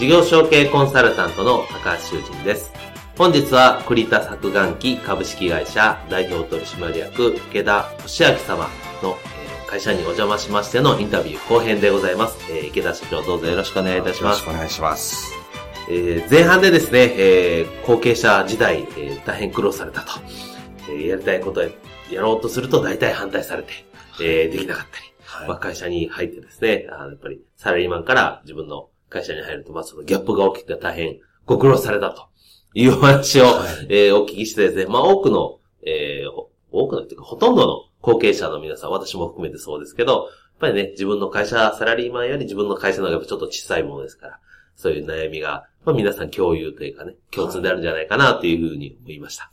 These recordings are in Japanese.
事業承継コンサルタントの高橋修人です。本日は栗田作眼機株式会社代表取締役池田俊明様の会社にお邪魔しましてのインタビュー後編でございます。えー、池田社長どうぞよろしくお願いいたします。よろしくお願いします。えー、前半でですね、えー、後継者時代、えー、大変苦労されたと。えー、やりたいことやろうとすると大体反対されて、えー、できなかったり。はい、まあ、会社に入ってですね、あやっぱりサラリーマンから自分の会社に入ると、まあそのギャップが起きて大変ご苦労されたと。いうお話を、はい、えー、お聞きしてですね、まあ多くの、えー、多くのっていうかほとんどの後継者の皆さん、私も含めてそうですけど、やっぱりね、自分の会社、サラリーマンより自分の会社の方がちょっと小さいものですから、そういう悩みが、まあ皆さん共有というかね、共通であるんじゃないかなというふうに思いました。はい、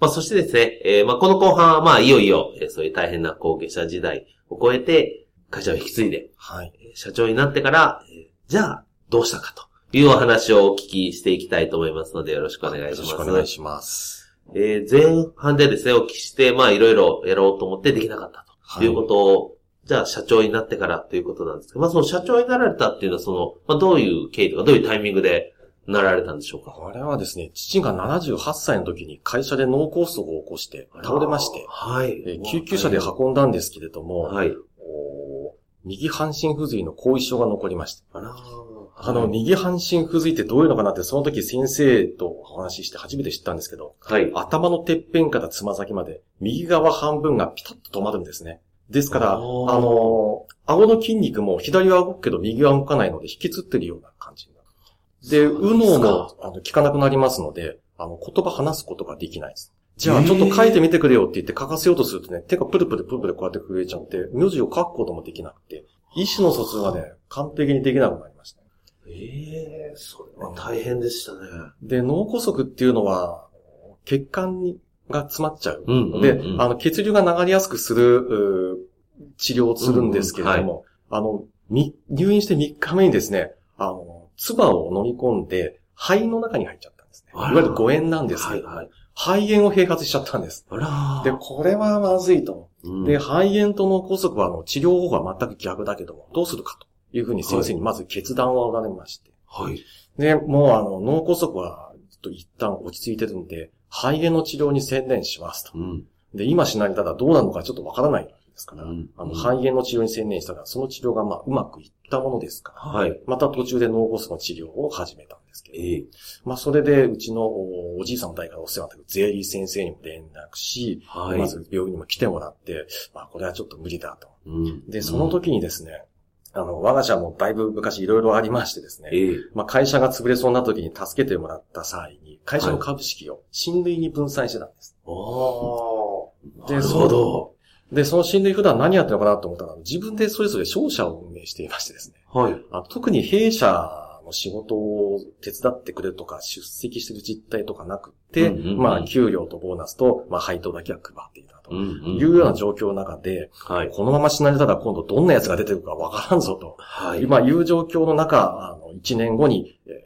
まあそしてですね、えー、まあこの後半はまあいよいよ、えー、そういう大変な後継者時代を超えて、会社を引き継いで、はい、社長になってから、えー、じゃあ、どうしたかというお話をお聞きしていきたいと思いますので、よろしくお願いします。よろしくお願いします。えー、前半でですね、お聞きして、まあ、いろいろやろうと思ってできなかったということを、はい、じゃあ、社長になってからということなんですけど、まあ、その社長になられたっていうのは、その、まあ、どういう経緯とか、どういうタイミングでなられたんでしょうか？あれはですね、父が78歳の時に会社で脳梗塞を起こして倒れまして、はい。え救急車で運んだんですけれども、はい。右半身不随の後遺症が残りました。あの、右半身不随ってどういうのかなって、その時先生とお話しして初めて知ったんですけど、はい。頭のてっぺんからつま先まで、右側半分がピタッと止まるんですね。ですから、あの、顎の筋肉も左は動くけど右は動かないので引きつってるような感じになる。で、右脳もあの効かなくなりますので、あの、言葉話すことができないです。じゃあ、ちょっと書いてみてくれよって言って書かせようとするとね、手がプルプルプルプルこうやって震えちゃって、文字を書くこともできなくて、意思の疎通がね、完璧にできなくなりました。ええー、それは大変でしたね。で、脳梗塞っていうのは、血管にが詰まっちゃう。うんうんうん、で、あの、血流が流れやすくする、治療をするんですけれども、うんうんはい、あの、入院して3日目にですね、あの、唾を飲み込んで、肺の中に入っちゃったんですね。いわゆる誤嚥なんですけど、はいはい、肺炎を併発しちゃったんです。で、これはまずいと。うん、で、肺炎と脳梗塞はあの治療方法は全く逆だけども、どうするかと。いうふうに先生にまず決断をおられまして。はい。で、もうあの、脳梗塞は、ちょっと一旦落ち着いてるんで、肺炎の治療に専念しますと。うん、で、今しないたらどうなるのかちょっとわからないですから、うん、あの、肺炎の治療に専念したら、その治療がまあ、うまくいったものですから、はい。また途中で脳梗塞の治療を始めたんですけど、ええまあ、それで、うちのおじいさんの代からお世話になったゼリー先生にも連絡し、はい。まず病院にも来てもらって、まあ、これはちょっと無理だと。うん、で、その時にですね、あの、我が社もだいぶ昔いろいろありましてですね。ええまあ、会社が潰れそうな時に助けてもらった際に、会社の株式を親類に分散してたんです。はい、なるほど。で、その親類普段何やってるのかなと思ったら、自分でそれぞれ商社を運営していましてですね。はい。あ特に弊社の仕事を手伝ってくれるとか、出席してる実態とかなくて、うんうんうん、まあ、給料とボーナスと、まあ、配当だけは配っていたというような状況の中で、はい、このまま死なれたら今度どんな奴が出てくるかわからんぞと、はい、まあ、いう状況の中、あの、1年後に、えー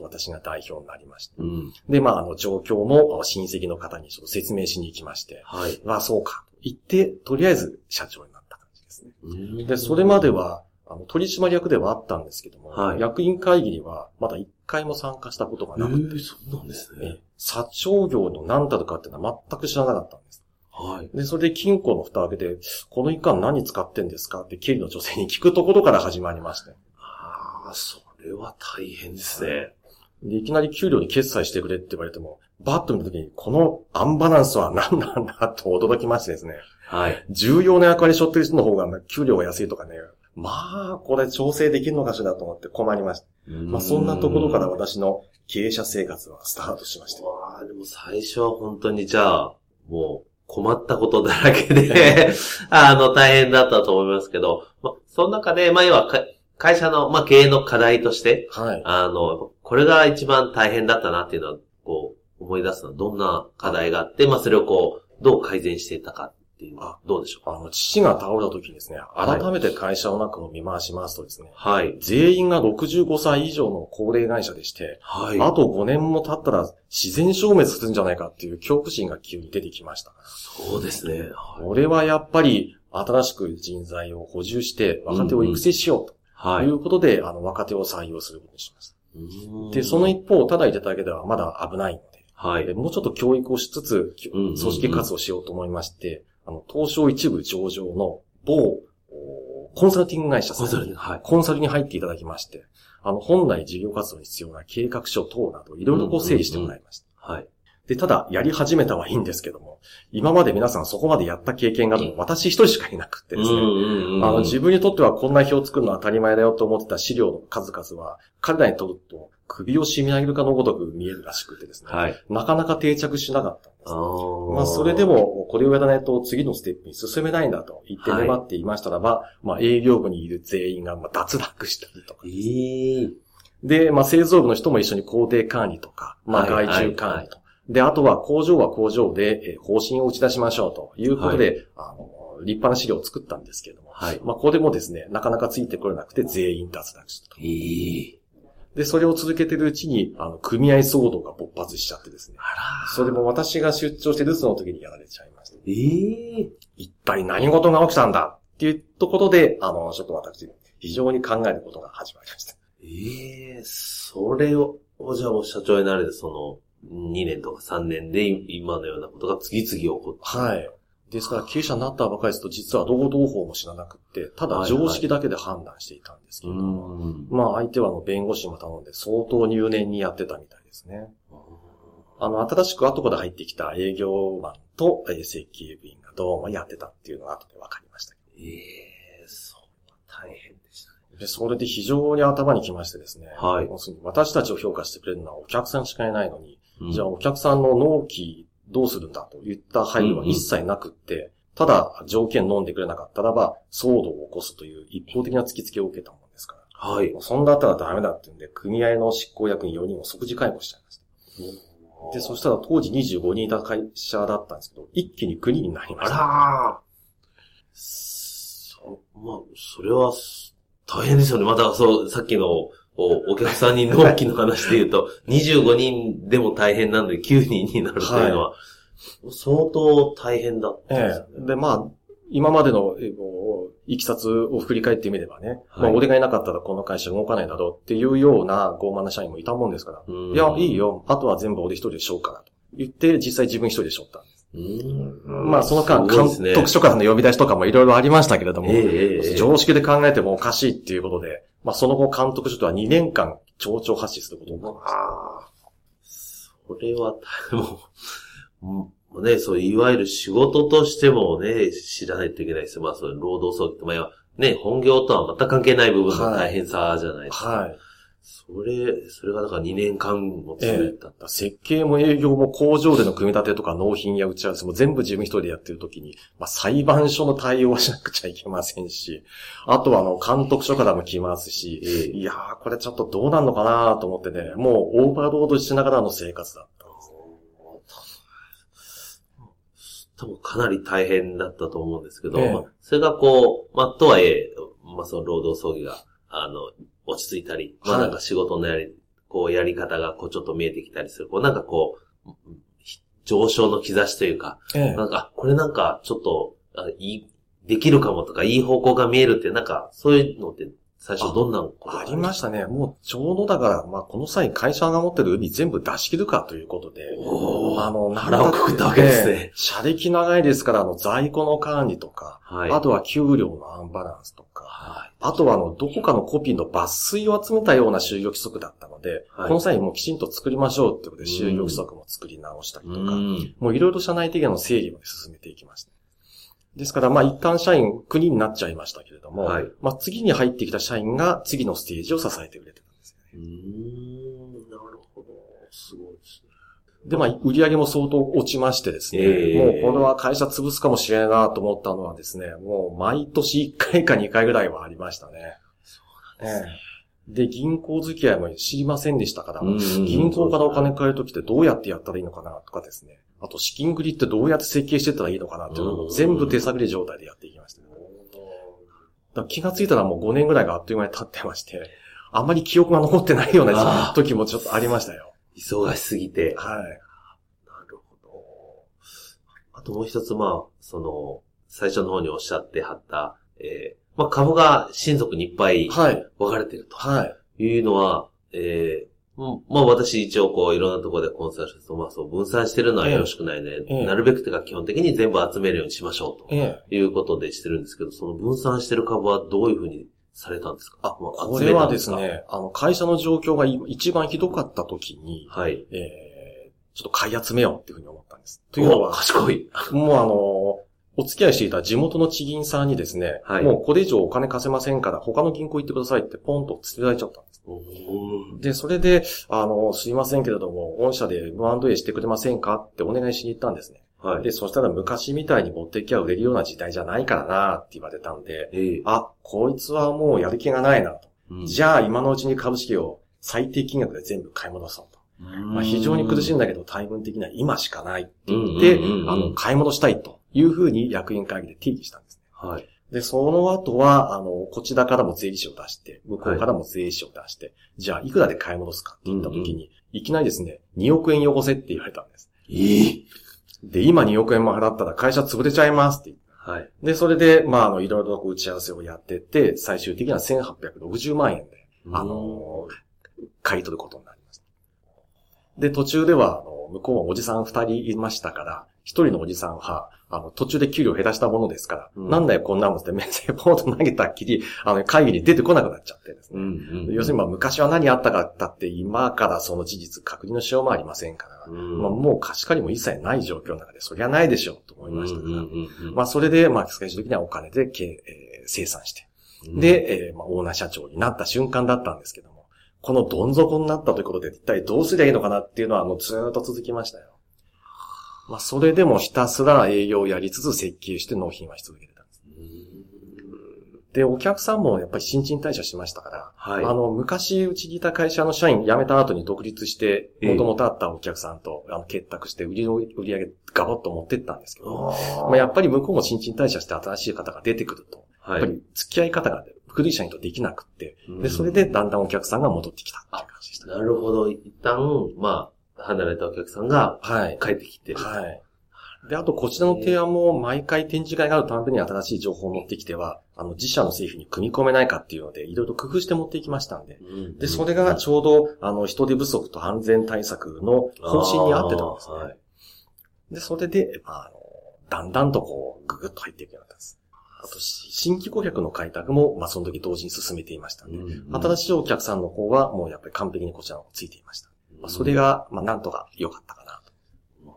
私が代表になりまして。うん、で、まあ、あの、状況も親戚の方にちょっと説明しに行きまして。はい。まあ、そうか。言って、とりあえず社長になった感じですね。で、それまでは、あの、取締役ではあったんですけども、はい、役員会議にはまだ一回も参加したことがなくて。えー、そうなんですね。社長業の何たるかっていうのは全く知らなかったんです。はい。で、それで金庫の蓋を開けて、この一貫何使ってんですかって経理の女性に聞くところから始まりまして。ああ、それは大変ですね。で、いきなり給料に決済してくれって言われても、バッと見たときに、このアンバランスは何なんだと驚きましてですね。はい。重要な役割背負ってる人の方が給料が安いとかね。まあ、これ調整できるのかしらと思って困りました。まあ、そんなところから私の経営者生活はスタートしました。あでも最初は本当にじゃあ、もう困ったことだらけで あの、大変だったと思いますけど、まあ、その中で、まあ、要は会社の、まあ、経営の課題として、はい。あの、これが一番大変だったなっていうのは、こう、思い出すのはどんな課題があって、まあ、それをこう、どう改善していったかっていうのは、どうでしょう？あの、父が倒れた時にですね、改めて会社の中を見回しますとですね、はい。全員が65歳以上の高齢会社でして、はい。あと5年も経ったら自然消滅するんじゃないかっていう恐怖心が急に出てきました。そうですね。これはやっぱり、新しく人材を補充して、若手を育成しようと。はい。ということで、あの、若手を採用することにしました。で、その一方、ただいただけではまだ危ないので、はい。もうちょっと教育をしつつ、組織活動しようと思いまして、あの、東証一部上場の某、コンサルティング会社さんに、はい、コンサルに入っていただきまして、あの、本来事業活動に必要な計画書等など、いろいろこう整理してもらいました。はい。で、ただ、やり始めたはいいんですけども、今まで皆さんそこまでやった経験があるの私一人しかいなくてですね、あの、自分にとってはこんな表を作るのは当たり前だよと思ってた資料の数々は、彼らにとっても首を締め上げるかのごとく見えるらしくてですね、はい、なかなか定着しなかったんです。まあ、それでも、これをやらないと次のステップに進めないんだと言って粘っていましたらば、はい、まあ、営業部にいる全員がまあ脱落したりとか。で、えー、で、まあ、製造部の人も一緒に工程管理とか、まあ、外注管理と、で、あとは工場は工場で、え方針を打ち出しましょうということで、はい、あの、立派な資料を作ったんですけれども、はい。まあ、ここでもですね、なかなかついてこれなくて全員脱落したと。えー、で、それを続けてるうちに、あの、組合騒動が勃発しちゃってですね。あらそれも私が出張して留守の時にやられちゃいました。ええー、一体何事が起きたんだっていうところで、あの、ちょっと私、非常に考えることが始まりました。ええー、それを、じゃあもう社長になれて、その、2年とか3年で今のようなことが次々起こって。はい。ですから経営者になったばかりですと実は労働法も知らなくって、ただ常識だけで判断していたんですけど、はいはい、まあ相手はあの弁護士も頼んで相当入念にやってたみたいですね。あの、新しく後から入ってきた営業マンと、え設計部員がどうもやってたっていうのが後で分かりました。ええー、そう、大変でしたね。で、それで非常に頭にきましてですね。はい。私たちを評価してくれるのはお客さんしかいないのに、じゃあお客さんの納期どうするんだと言った配慮は一切なくって、ただ条件飲んでくれなかったらば、騒動を起こすという一方的な突きつけを受けたもんですから。はい。そんだったらダメだって言うんで、組合の執行役員4人を即時解雇しちゃいました。で、そしたら当時25人いた会社だったんですけど、一気に9人になりました。あらそ、まあ、それは、大変ですよね。また、そう、さっきのお客さんに納期の話で言うと、25人でも大変なので9人になるというのは、相当大変だったんですね、ええ。で、まあ、今までの、えいきさつを振り返ってみればね、はい、まあ、俺がいなかったらこの会社動かないだろうっていうような傲慢な社員もいたもんですから、いや、いいよ、あとは全部俺一人でしょうからと。言って、実際自分一人でしょったん。です。まあ、その間、監督書からの呼び出しとかもいろいろありましたけれども、えー、常識で考えてもおかしいっていうことで、まあ、その後監督書とは2年間、町長発信することになりました。ああ。それは、もうね、そう、いわゆる仕事としてもね、知らないといけないですまあ、その労働組織と、まあ、ね、本業とは全く関係ない部分の大変さじゃないですか。はい。はいそれ、それがだから2年間も続いた、えー、設計も営業も工場での組み立てとか納品や打ち合わせも全部自分一人でやってるときに、まあ裁判所の対応はしなくちゃいけませんし、あとはあの監督署からも来ますし、えー、いやーこれちょっとどうなんのかなと思ってね、もうオーバーロードしながらの生活だったんです。多分かなり大変だったと思うんですけど、えー、それがこう、まあとはいえ、まあその労働争議が、あの、落ち着いたり、まあなんか仕事のやり、こうやり方がこうちょっと見えてきたりする。こうなんかこう、上昇の兆しというか、ええ、なんか、これなんかちょっと、あいい、できるかもとか、いい方向が見えるって、なんか、そういうのって最初どんなことありました？ね。もうちょうどだから、まあこの際会社が持ってる海全部出し切るかということで、あの、腹をくくったわけですね。車歴長いですから、あの在庫の管理とか、はい、あとは給料のアンバランスとか、はい、あとはあの、どこかのコピーの抜粋を集めたような就業規則だったので、はい、この際もうきちんと作りましょうってことで就業規則も作り直したりとか、もういろいろ社内的なの整理まで進めていきました。ですから、まあ一旦社員国になっちゃいましたけれども、はい、まあ次に入ってきた社員が次のステージを支えてくれてたんですよね。うん、なるほど。すごいですね。で、まあ、売り上げも相当落ちましてですね、えー、もうこれは会社潰すかもしれないなと思ったのはですね、もう毎年1回か2回ぐらいはありましたね。そうなんですね。えー、で、銀行付き合いも知りませんでしたから、銀行からお金借りるときってどうやってやったらいいのかなとかですね。あと資金繰りってどうやって設計してったらいいのかなっていうのを全部手探り状態でやっていきました、ね。気がついたらもう5年ぐらいがあっという間に経ってまして、あんまり記憶が残ってないような時もちょっとありましたよ。忙しすぎて。はい。なるほど。あともう一つ、まあ、その、最初の方におっしゃってはった、えー、まあ株が親族にいっぱい分かれてると。はい。いうのは、えー、まあ私一応こういろんなところでコンサルして、まあそう分散してるのはよろしくないね。ええ、なるべくてか基本的に全部集めるようにしましょうと。いうことでしてるんですけど、その分散してる株はどういうふうにされたんですか？あ、まあ、これはですね、あの会社の状況が一番ひどかった時に、はい。えー、ちょっと買い集めようっていうふうに思ったんです。というのは、賢い。もうあの、お付き合いしていた地元の地銀さんにですね、はい、もうこれ以上お金貸せませんから他の銀行行ってくださいってポンと捨てられちゃったんでそれで、あの、すいませんけれども、御社で M&A してくれませんかってお願いしに行ったんですね。はい。で、そしたら昔みたいに持ってきゃ売れるような時代じゃないからなって言われたんで、えー、あ、こいつはもうやる気がないなと。うん、じゃあ今のうちに株式を最低金額で全部買い戻そうと。まあ、非常に苦しいんだけど、タイム的には今しかないって言って、あの、買い戻したいというふうに役員会議で提起したんですね。はい。で、その後は、あの、こちらからも税理士を出して、向こうからも税理士を出して、はい、じゃあ、いくらで買い戻すかって言った時に、うんうん、いきなりですね、2億円よこせって言われたんです。えー、で、今2億円も払ったら会社潰れちゃいますって言って。はい。で、それで、まあ、あの、いろいろ打ち合わせをやってて、最終的には1860万円で、あの買い取ることになりました。で、途中では、あの、向こうはおじさん二人いましたから、一人のおじさんは、あの、途中で給料減らしたものですから、うん、なんだよこんなもんって免税ポート投げたっきり、あの、会議に出てこなくなっちゃってですね。うんうん、要するにまあ昔は何あったかったって今からその事実確認のしようもありませんから、うん、まあ、もう貸し借りも一切ない状況の中で、そりゃないでしょうと思いましたから、まあそれで、まあ最終的にはお金で、えー、生産して、で、えー、まあオーナー社長になった瞬間だったんですけども、このどん底になったということで一体どうすりゃいいのかなっていうのは、あの、ずっと続きましたよ。まあ、それでもひたすら営業をやりつつ設計して納品はし続けてたんです。で、お客さんもやっぱり新陳代謝しましたから、はい、あの、昔うちにいた会社の社員辞めた後に独立して、もともとあったお客さんと、あの結託して売りの売り上げガボッと持ってったんですけど、まあ、やっぱり向こうも新陳代謝して新しい方が出てくると、はい、やっぱり付き合い方が古い社員とできなくって、で、それでだんだんお客さんが戻ってきたっていう感じでした、なるほど。一旦、まあ、離れたお客さんが、はい。帰ってきてる。はい。で、あと、こちらの提案も、毎回展示会があるたびに新しい情報を持ってきては、あの、自社の製品に組み込めないかっていうので、いろいろ工夫して持っていきましたんで。で、それがちょうど、あの、人手不足と安全対策の方針に合ってたんですね。はい、で、それで、まあ、あの、だんだんとこう、ぐぐっと入っていくようになったんです。あと、新規顧客の開拓も、まあ、その時同時に進めていましたんで、新しいお客さんの方は、もうやっぱり完璧にこちらをついていました。まあ、それが、まあ、なんとか良かったかなと。まあ、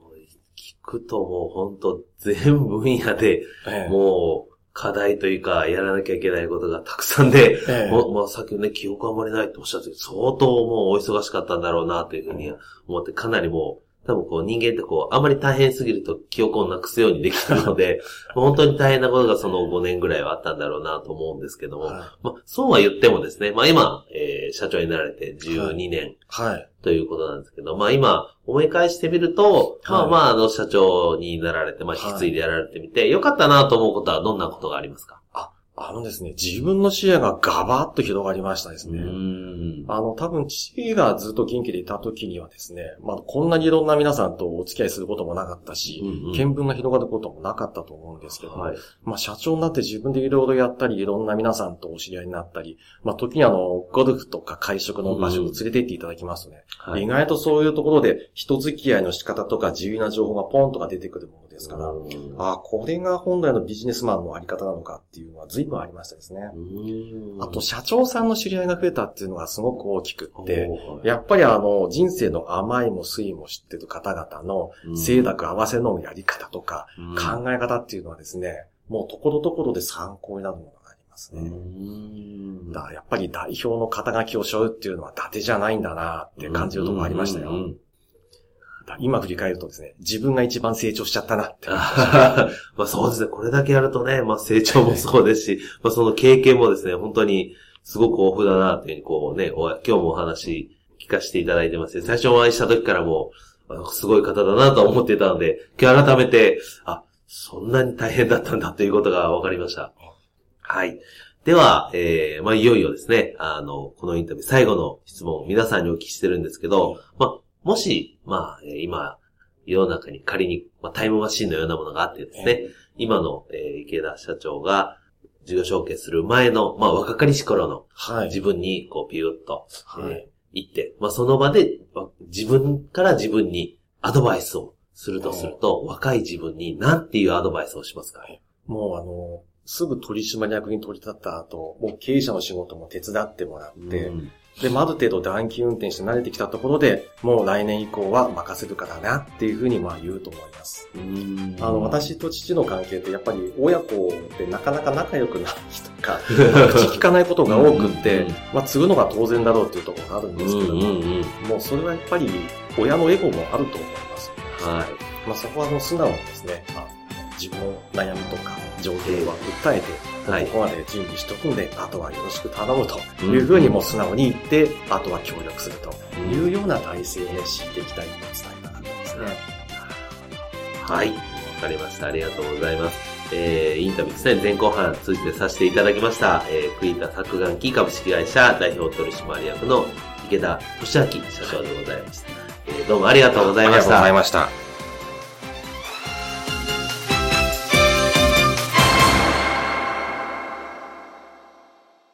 もう聞くともう本当全分野で、もう、課題というか、やらなきゃいけないことがたくさんで、ええ、もまあ、さっきね、記憶あまりないっておっしゃって相当もうお忙しかったんだろうな、というふうに思って、かなりもう、多分こう人間ってこう、あまり大変すぎると記憶をなくすようにできたので、本当に大変なことがその5年ぐらいはあったんだろうなと思うんですけども、はい、まあ、そうは言ってもですね、まあ今、えー、社長になられて12年、はい、ということなんですけど、まあ今、思い返してみると、はい、まあまあ、あの、社長になられて、まあ引き継いでやられてみて、良かったなと思うことはどんなことがありますか？あ、あのですね、自分の視野がガバッと広がりましたですね。あの、多分父がずっと元気でいた時にはですね、まあ、こんなにいろんな皆さんとお付き合いすることもなかったし、うんうん、見聞が広がることもなかったと思うんですけど、はい、まあ、社長になって自分でいろいろやったり、いろんな皆さんとお知り合いになったり、まあ、時にあの、ゴルフとか会食の場所に連れて行っていただきますとね、うん。はい、意外とそういうところで人付き合いの仕方とか自由な情報がポンとか出てくるものですから、ああ、これが本来のビジネスマンのあり方なのかっていうのは随分ありましたですね。あと、社長さんの知り合いが増えたっていうのがすごく大きくって、やっぱりあの、人生の甘いも酸いも知ってる方々の、清濁合わせのやり方とか、考え方っていうのはですね、もうところどころで参考になるものがありますね。だからやっぱり代表の肩書きを背負うっていうのは伊達じゃないんだなって感じるところありましたよ。今振り返るとですね、自分が一番成長しちゃったなって。まあそうですね、これだけやるとね、まあ成長もそうですし、まあその経験もですね、本当にすごく豊富だなっていうふうにこうね、今日もお話聞かせていただいてます最初お会いした時からもう、すごい方だなと思ってたので、今日改めて、あ、そんなに大変だったんだということが分かりました。はい。では、えー、まあ、いよいよですね、あの、このインタビュー最後の質問を皆さんにお聞きしてるんですけど、まあ、もし、まあ、今、世の中に仮に、まあ、タイムマシンのようなものがあってですね、今の、えー、池田社長が、事業承継する前の、まあ、若かりし頃の、はい、自分に、こう、ピューッと、はい、えー、言って、まあ、その場で、自分から自分にアドバイスをするとすると、若い自分に何ていうアドバイスをしますか？もうあの、すぐ取締役に取り立った後、もう経営者の仕事も手伝ってもらって、うんで、ある程度短期運転して慣れてきたところで、もう来年以降は任せるからなっていうふうにまあ言うと思います。あの、私と父の関係ってやっぱり親子でなかなか仲良くない人か、口聞かないことが多くって、まあ継ぐのが当然だろうっていうところがあるんですけども、もうそれはやっぱり親のエゴもあると思います。はい。まあそこはもう素直にですね、まあ、自分の悩みとか状況は訴えて、はい、ここまで準備しとくんで、あとはよろしく頼むというふうにも素直に言って、あとは協力するというような体制を敷いていきたいと伝えたかったですね。はい。わかりました。ありがとうございます。えー、インタビューですね、前後半通じてさせていただきました、えー、栗田作眼機株式会社代表取締役の池田俊明社長でございました。えー、どうもありがとうございました。ありがとうございました。